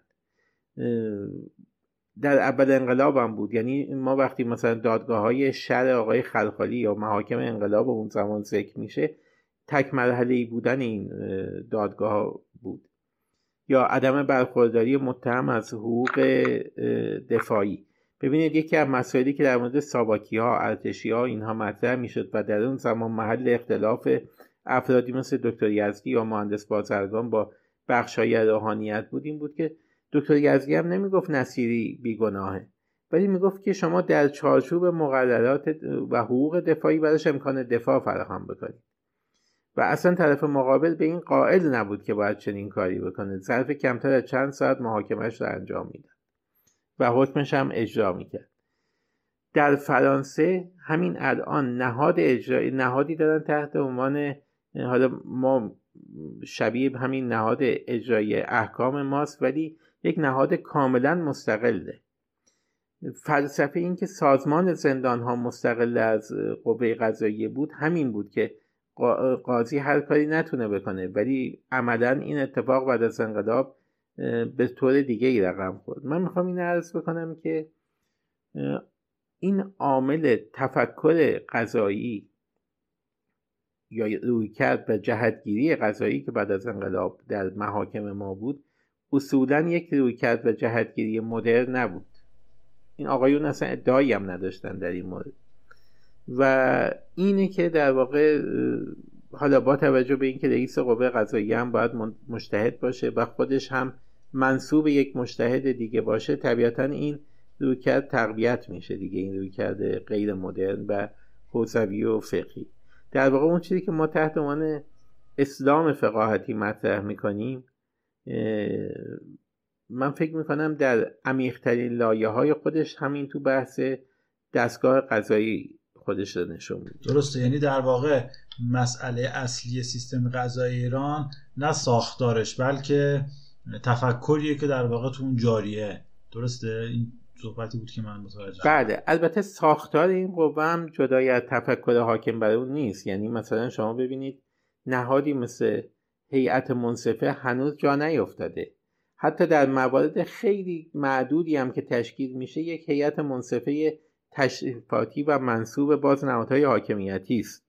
در اول انقلاب هم بود. یعنی ما وقتی مثلا دادگاه های شر آقای خلخالی یا محاکم انقلاب اون زمان ذکر میشه تک مرحله ای بودن این دادگاه بود. یا عدم برخورداری متهم از حقوق دفاعی. ببینید یکی از مسائلی که در مورد ساواکی ها ارتشی ها اینها مطرح می‌شد و در اون زمان محل اختلاف افرادی مثل دکتر یزدی یا مهندس بازرگان با بخش های روحانیت بود این بود که دکتر یزدی هم نمی‌گفت نصیری بیگناهه ولی می‌گفت که شما در چارچوب مقررات و حقوق دفاعی براش امکان دفاع فراهم بکنید. و اصلا طرف مقابل به این قائل نبود که باید چنین کاری بکنه. ظرف کمتر از چند ساعت محاکمش رو انجام می‌داد. و حکمش هم اجرا می‌کرد. در فرانسه همین الان نهاد اجرایی نهادی دارن تحت عنوان حالا ما شبیه همین نهاد اجرایی احکام ماست ولی یک نهاد کاملا مستقله. فلسفه این که سازمان زندان ها مستقل از قوه قضاییه بود همین بود که قاضی هر کاری نتونه بکنه ولی عملا این اتفاق بعد از انقلاب به طور دیگه ای رقم خورد. من می‌خوام این عرض بکنم که این عامل تفکر قضایی یا رویکرد و جهتگیری قضایی که بعد از انقلاب در محاکم ما بود اصولا یک رویکرد و جهتگیری مدرن نبود. این آقایون اصلا ادعایی هم نداشتن در این مورد. و اینه که در واقع حالا با توجه به اینکه رئیس قوه قضایی هم باید مشتهد باشه و خودش هم منصوب یک مشتهد دیگه باشه طبیعتا این رویکرد تقویت میشه دیگه این رویکرد غیر مدرن و حوزوی و فقهی. در واقع اون چیزی که ما تحت عنوان اسلام فقاهتی مطرح می‌کنیم من فکر می‌کنم در عمیقترین لایه های خودش همین تو بحث دستگاه قضایی خودش رو نشون میده. درسته یعنی در واقع مسئله اصلی سیستم قضایی ایران نه ساختارش بلکه تفکریه که در واقع تو اون جاریه. درسته؟ این صحبتی بود که من متوجه بله البته ساختار این قوه هم جدای از تفکر حاکم بر اون نیست. یعنی مثلا شما ببینید نهادی مثل هیئت منصفه هنوز جا نیفتاده حتی در موارد خیلی معدودی هم که تشکیل میشه یک هیئت منصفه تشریفاتی و منصوب باز نهادهای حاکمیتی است.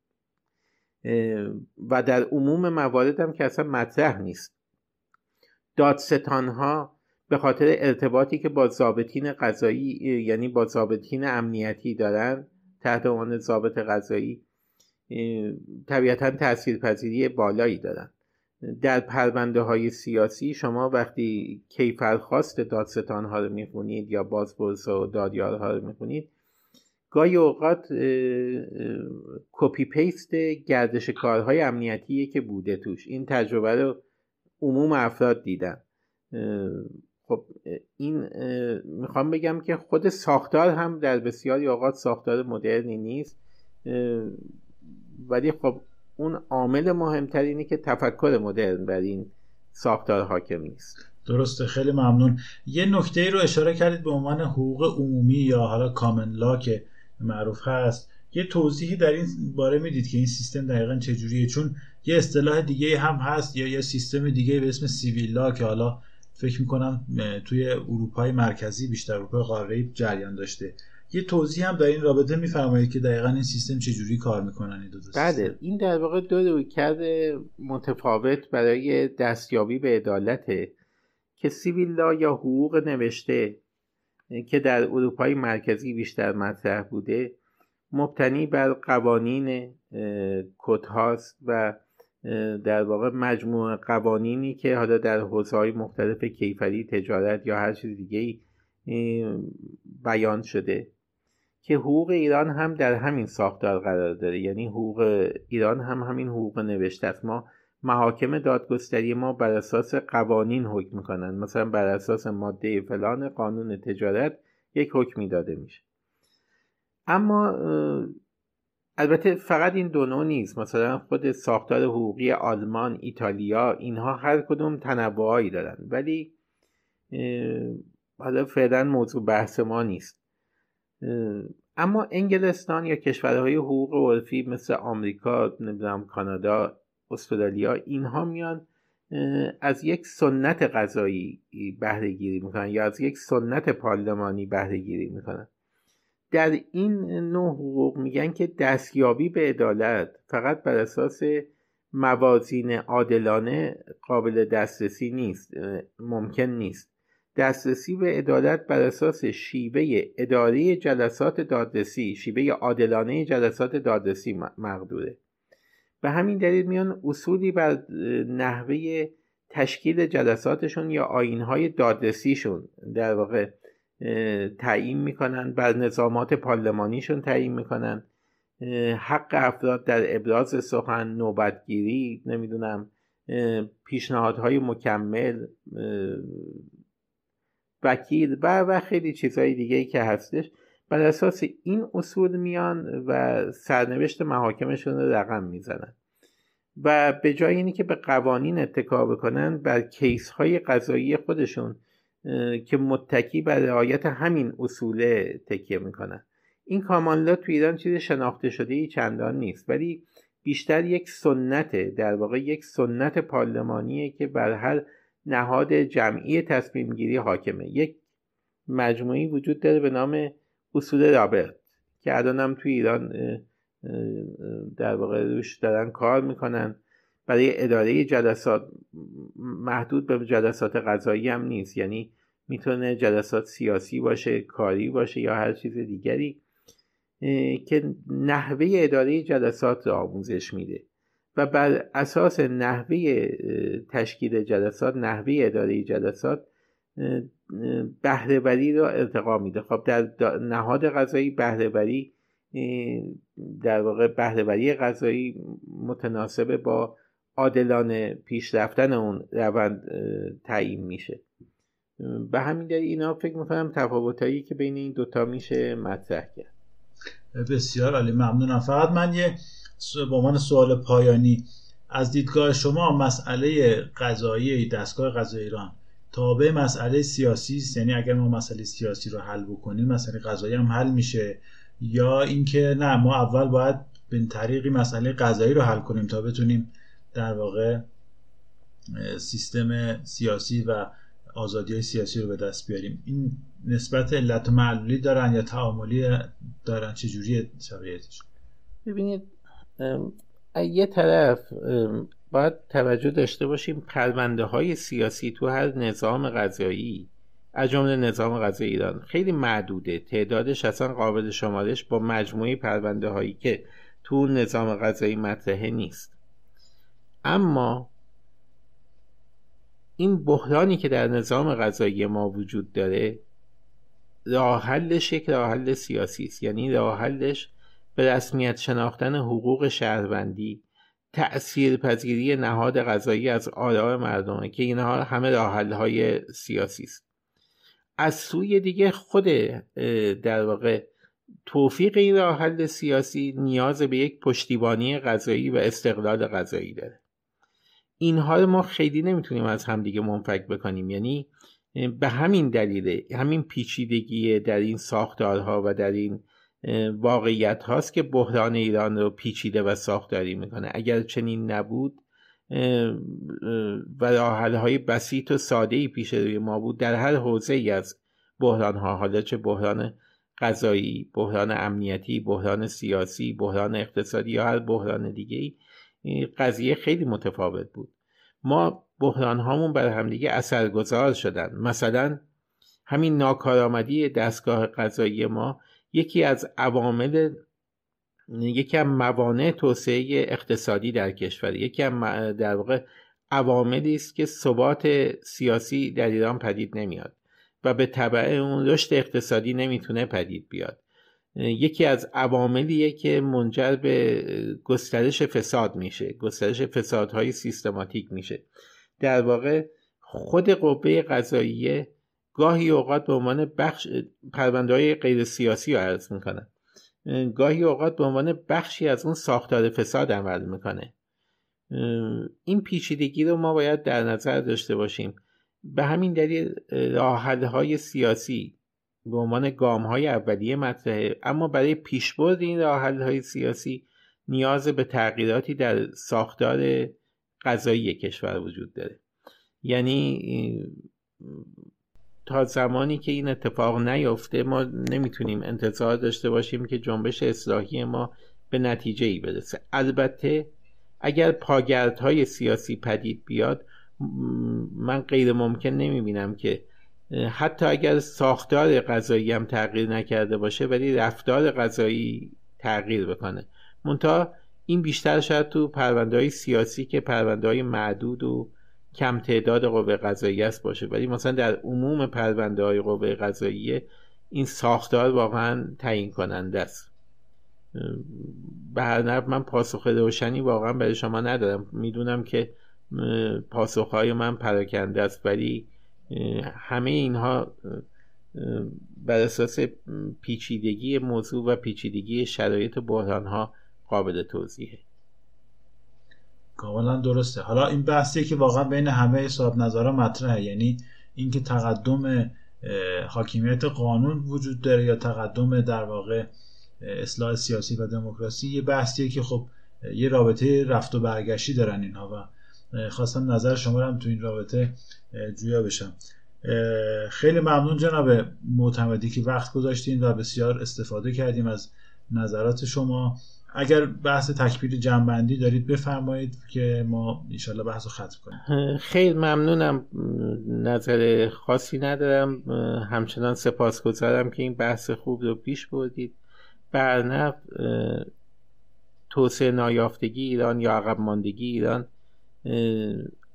و در عموم موارد هم که اصلا مطرح نیست. دادستان ها به خاطر ارتباطی که با ضابطین قضایی یعنی با ضابطین امنیتی دارن تحت عنوان ضابط قضایی طبیعتا تاثیرپذیری بالایی دارن. در پرونده های سیاسی شما وقتی کیفرخواست دادستان ها رو می‌خونید یا بازپرس و دادیار ها رو می‌خونید گاهی اوقات کپی پیست گردش کارهای امنیتیه که بوده توش. این تجربه رو عموم افراد دیدن خب این می‌خوام بگم که خود ساختار هم در بسیاری اوقات ساختار مدرنی نیست. ولی خب اون عامل مهمتر اینه که تفکر مدرن بر این ساختار حاکم نیست. درسته خیلی ممنون. یه نکته ای رو اشاره کردید به عنوان حقوق عمومی یا حالا کامن لا که معروف هست. یه توضیحی در این باره می‌دید که این سیستم دقیقا چجوریه چون یه اصطلاح دیگه هم هست یا یه سیستم دیگه به اسم سیویل لا که حالا فکر می‌کنم توی اروپای مرکزی بیشتر اروپای قاره جریان داشته. یه توضیح هم در این رابطه میفرمایید که دقیقا این سیستم چجوری کار می‌کنن این دو, بله این در واقع دو روی کرده متفاوت برای دستیابی به عدالته که سیویل لا یا حقوق نوشته که در اروپای مرکزی بیشتر مطرح بوده مبتنی بر قوانین کد و در واقع مجموع قوانینی که حالا در حوزه های مختلف کیفری تجارت یا هر چیز دیگه بیان شده که حقوق ایران هم در همین ساختار قرار داره. یعنی حقوق ایران هم همین حقوق نوشته است. ما محاکم دادگستری ما بر اساس قوانین حکم می‌کنن. مثلا بر اساس ماده فلان قانون تجارت یک حکمی داده میشه. اما البته فقط این دو نوع نیست. مثلا خود ساختار حقوقی آلمان ایتالیا اینها هر کدوم تنوعهایی دارن. ولی حالا فعلا موضوع بحث ما نیست. اما انگلستان یا کشورهای حقوق عرفی مثل آمریکا نمی‌دونم کانادا استرالیا اینها میان از یک سنت غذایی بهره گیری می‌کنن یا از یک سنت پارلمانی بهره گیری می‌کنن. در این نوع حقوق میگن که دستیابی به عدالت فقط بر اساس موازین عادلانه قابل دسترسی نیست ممکن نیست. دسترسی به عدالت بر اساس شیوه اداره جلسات دادرسی شیوه عادلانه جلسات دادرسی مقدوره. به همین دلیل میان اصولی بر نحوه تشکیل جلساتشون یا آینهای دادرسیشون. در واقع تعیین می‌کنن بر نظامات پارلمانیشون تعیین می‌کنن. حق افراد در ابراز سخن نوبتگیری نمی‌دونم پیشنهادهای مکمل وکیل و و خیلی چیزهای دیگه که هستش. بر اساس این اصول میان و سرنوشت محاکمشون رو رقم می‌زنن. و به جای اینی که به قوانین اتکا بکنن بر کیس های قضایی خودشون که متکی بر رعایت همین اصوله تکیه می‌کنن این کامانلا تو ایران چیز شناخته شده ای چندان نیست ولی بیشتر یک سنته در واقع یک سنت پارلمانیه که بر هر نهاد جمعی تصمیم گیری حاکمه. یک مجموعی وجود داره به نام اصول رابرت که الان تو ایران در واقع روش دارن کار می‌کنن. برای اداره جلسات محدود به جلسات غذایی هم نیست. یعنی می‌تونه جلسات سیاسی باشه کاری باشه یا هر چیز دیگری که نحوه اداره جلسات را آموزش میده. و بر اساس نحوه تشکیل جلسات نحوه اداره جلسات بهرهوری را ارتقا میده. خب در نهاد غذایی بهرهوری در واقع بهرهوری غذایی متناسب با عادلانه پیش رفتن اون روند تعیین میشه. به همین دلیل اینا فکر می‌کنم تفاوتایی که بین این دوتا میشه مطرح کرد. بسیار عالی ممنونم. فقط من یه به عنوان سوال پایانی از دیدگاه شما مسئله قضایی دستگاه قضایی ایران تابع مسئله سیاسی است؟ یعنی اگر ما مسئله سیاسی رو حل بکنیم مسئله قضایی هم حل میشه؟ یا اینکه نه ما اول باید به طریقی مسئله قضایی رو حل کنیم تا بتونیم در واقع سیستم سیاسی و آزادی سیاسی رو به دست بیاریم. این نسبت علت معلولی دارن یا تعاملی دارن؟ چجوری شرایطش؟ ببینید یه طرف باید توجه داشته باشیم پرونده های سیاسی تو هر نظام غذایی از جمله نظام غذایی ایران خیلی معدوده. تعدادش اصلا قابل شمارش با مجموعه پرونده هایی که تو نظام غذایی مطرحه نیست. اما این بحرانی که در نظام غذایی ما وجود داره راه حلش یک راه حل سیاسی است. یعنی راه حلش به رسمیت شناختن حقوق شهروندی تأثیر پذیری نهاد غذایی از آراء مردمه که اینها همه راه های سیاسی است. از سوی دیگه خود در واقع توفیق این راه حل سیاسی نیاز به یک پشتیبانی غذایی و استقلال غذایی داره. اینها رو ما خیلی نمی‌تونیم از همدیگه منفک بکنیم. یعنی به همین دلیل همین پیچیدگی در این ساختارها و در این واقعیت هاست که بحران ایران رو پیچیده و ساختاری می‌کنه. اگر چنین نبود و راحل های بسیط و ساده ای پیش روی ما بود در هر حوزه ای از بحران ها حالا چه بحران غذایی بحران امنیتی بحران سیاسی بحران اقتصادی یا هر بحران دیگه ای قضیه خیلی متفاوت بود. ما بحران هامون بر همدیگه اثرگذار شدن. مثلا همین ناکارآمدی دستگاه قضایی ما یکی از عوامل یکی از موانع توسعه اقتصادی در کشور یکی از در واقع عواملی است که ثبات سیاسی در ایران پدید نمیاد و به طبع اون رشد اقتصادی نمی‌تونه پدید بیاد. یکی از عواملیه که منجر به گسترش فساد میشه گسترش فسادهای سیستماتیک میشه. در واقع خود قوه قضاییه گاهی اوقات به عنوان بخش پرونده های غیر سیاسی رو عرض می‌کنن گاهی اوقات به عنوان بخشی از اون ساختار فساد عمل می‌کنه. این پیچیدگی رو ما باید در نظر داشته باشیم. به همین دلیل های سیاسی به عنوان گام های اولیه مطرحه. اما برای پیشبرد این های سیاسی نیاز به تغییراتی در ساختار قضایی کشور وجود داره. یعنی تا زمانی که این اتفاق نیفته ما نمی‌تونیم انتظار داشته باشیم که جنبش اصلاحی ما به نتیجه ای برسه. البته اگر پاگردهای سیاسی پدید بیاد من غیر ممکن نمی‌بینم که حتی اگر ساختار غذایی هم تغییر نکرده باشه ولی رفتار غذایی تغییر بکنه. منتها این بیشتر شاید تو پرونده های سیاسی که پرونده های معدود و کم تعداد قوه قضایی است باشه. ولی مثلا در عموم پرونده های قوه قضایی این ساختار واقعا تعیین کننده است. به هر من پاسخ روشنی واقعا برای شما ندارم. می‌دونم که پاسخهای من پراکنده است ولی همه اینها بر اساس پیچیدگی موضوع و پیچیدگی شرایط بحران ها قابل توضیحه. کاملا درسته. حالا این بحثیه که واقعا بین همه حساب نظارا مطرحه. یعنی اینکه تقدم حاکمیت قانون وجود داره یا تقدم در واقع اصلاح سیاسی و دموکراسی یه بحثیه که خب یه رابطه رفت و برگشتی دارن اینها و خواستم نظر شما هم تو این رابطه جویا بشم. خیلی ممنون جناب معتمدی که وقت گذاشتین و بسیار استفاده کردیم از نظرات شما. اگر بحث تکبیر جنبندی دارید بفرمایید که ما انشالله بحث رو ختم کنیم. خیلی ممنونم. نظر خاصی ندارم. همچنان سپاسگزارم که این بحث خوب رو پیش بردید. برنف توسعه نایافتگی ایران یا عقب ماندگی ایران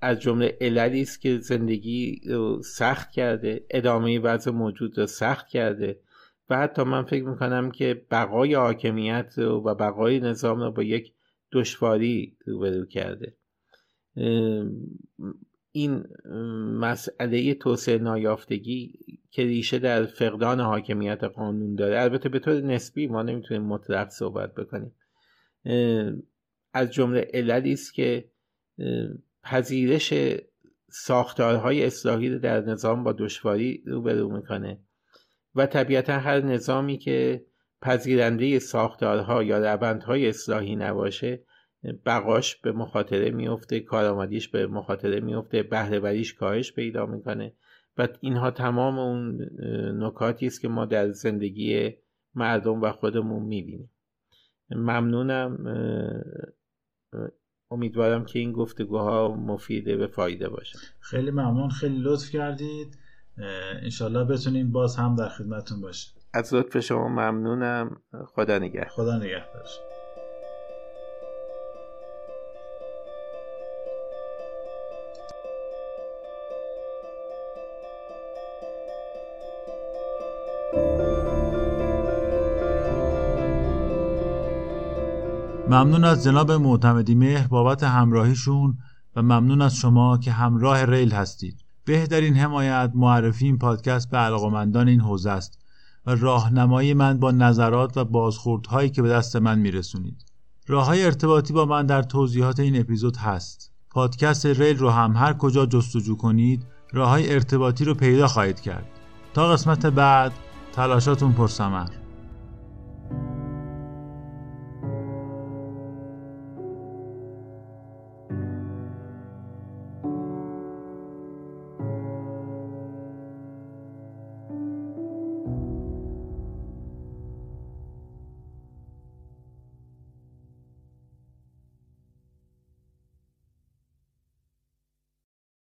از جمله عللی است که زندگی سخت کرده ادامه وضع موجود رو سخت کرده. و حتی من فکر می‌کنم که بقای حاکمیت و بقای نظام رو با یک دشواری روبرو کرده. این مسئله توسعه نایافتگی که ریشه در فقدان حاکمیت قانون داره. البته به طور نسبی ما نمی‌تونیم مطلق صحبت بکنیم. از جمله عللی است که پذیرش ساختارهای اصلاحی رو در نظام با دشواری روبرو می‌کنه. و طبیعتا هر نظامی که پذیرنده ساختارها یا روندهای اصلاحی نباشه بقاش به مخاطره میفته کارآمدیش به مخاطره میفته بهرهوریش کاهش پیدا می‌کنه. و اینها تمام اون نکاتی است که ما در زندگی مردم و خودمون می‌بینیم. ممنونم امیدوارم که این گفتگوها مفیده به فایده باشه. خیلی ممنون. خیلی لطف کردید. انشالله بتونیم باز هم در خدمتون باشیم. از لطف شما ممنونم. خدا نگه خدا نگهدار. ممنون از جناب معتمدی مهر بابت همراهیشون و ممنون از شما که همراه ریل هستید. بهترین حمایت معرفی این پادکست به علاقمندان این حوزه است و راهنمایی من با نظرات و بازخوردهایی که به دست من میرسونید. راه های ارتباطی با من در توضیحات این اپیزود هست. پادکست ریل رو هم هر کجا جستجو کنید راه های ارتباطی رو پیدا خواهید کرد. تا قسمت بعد تلاشاتون پرسمر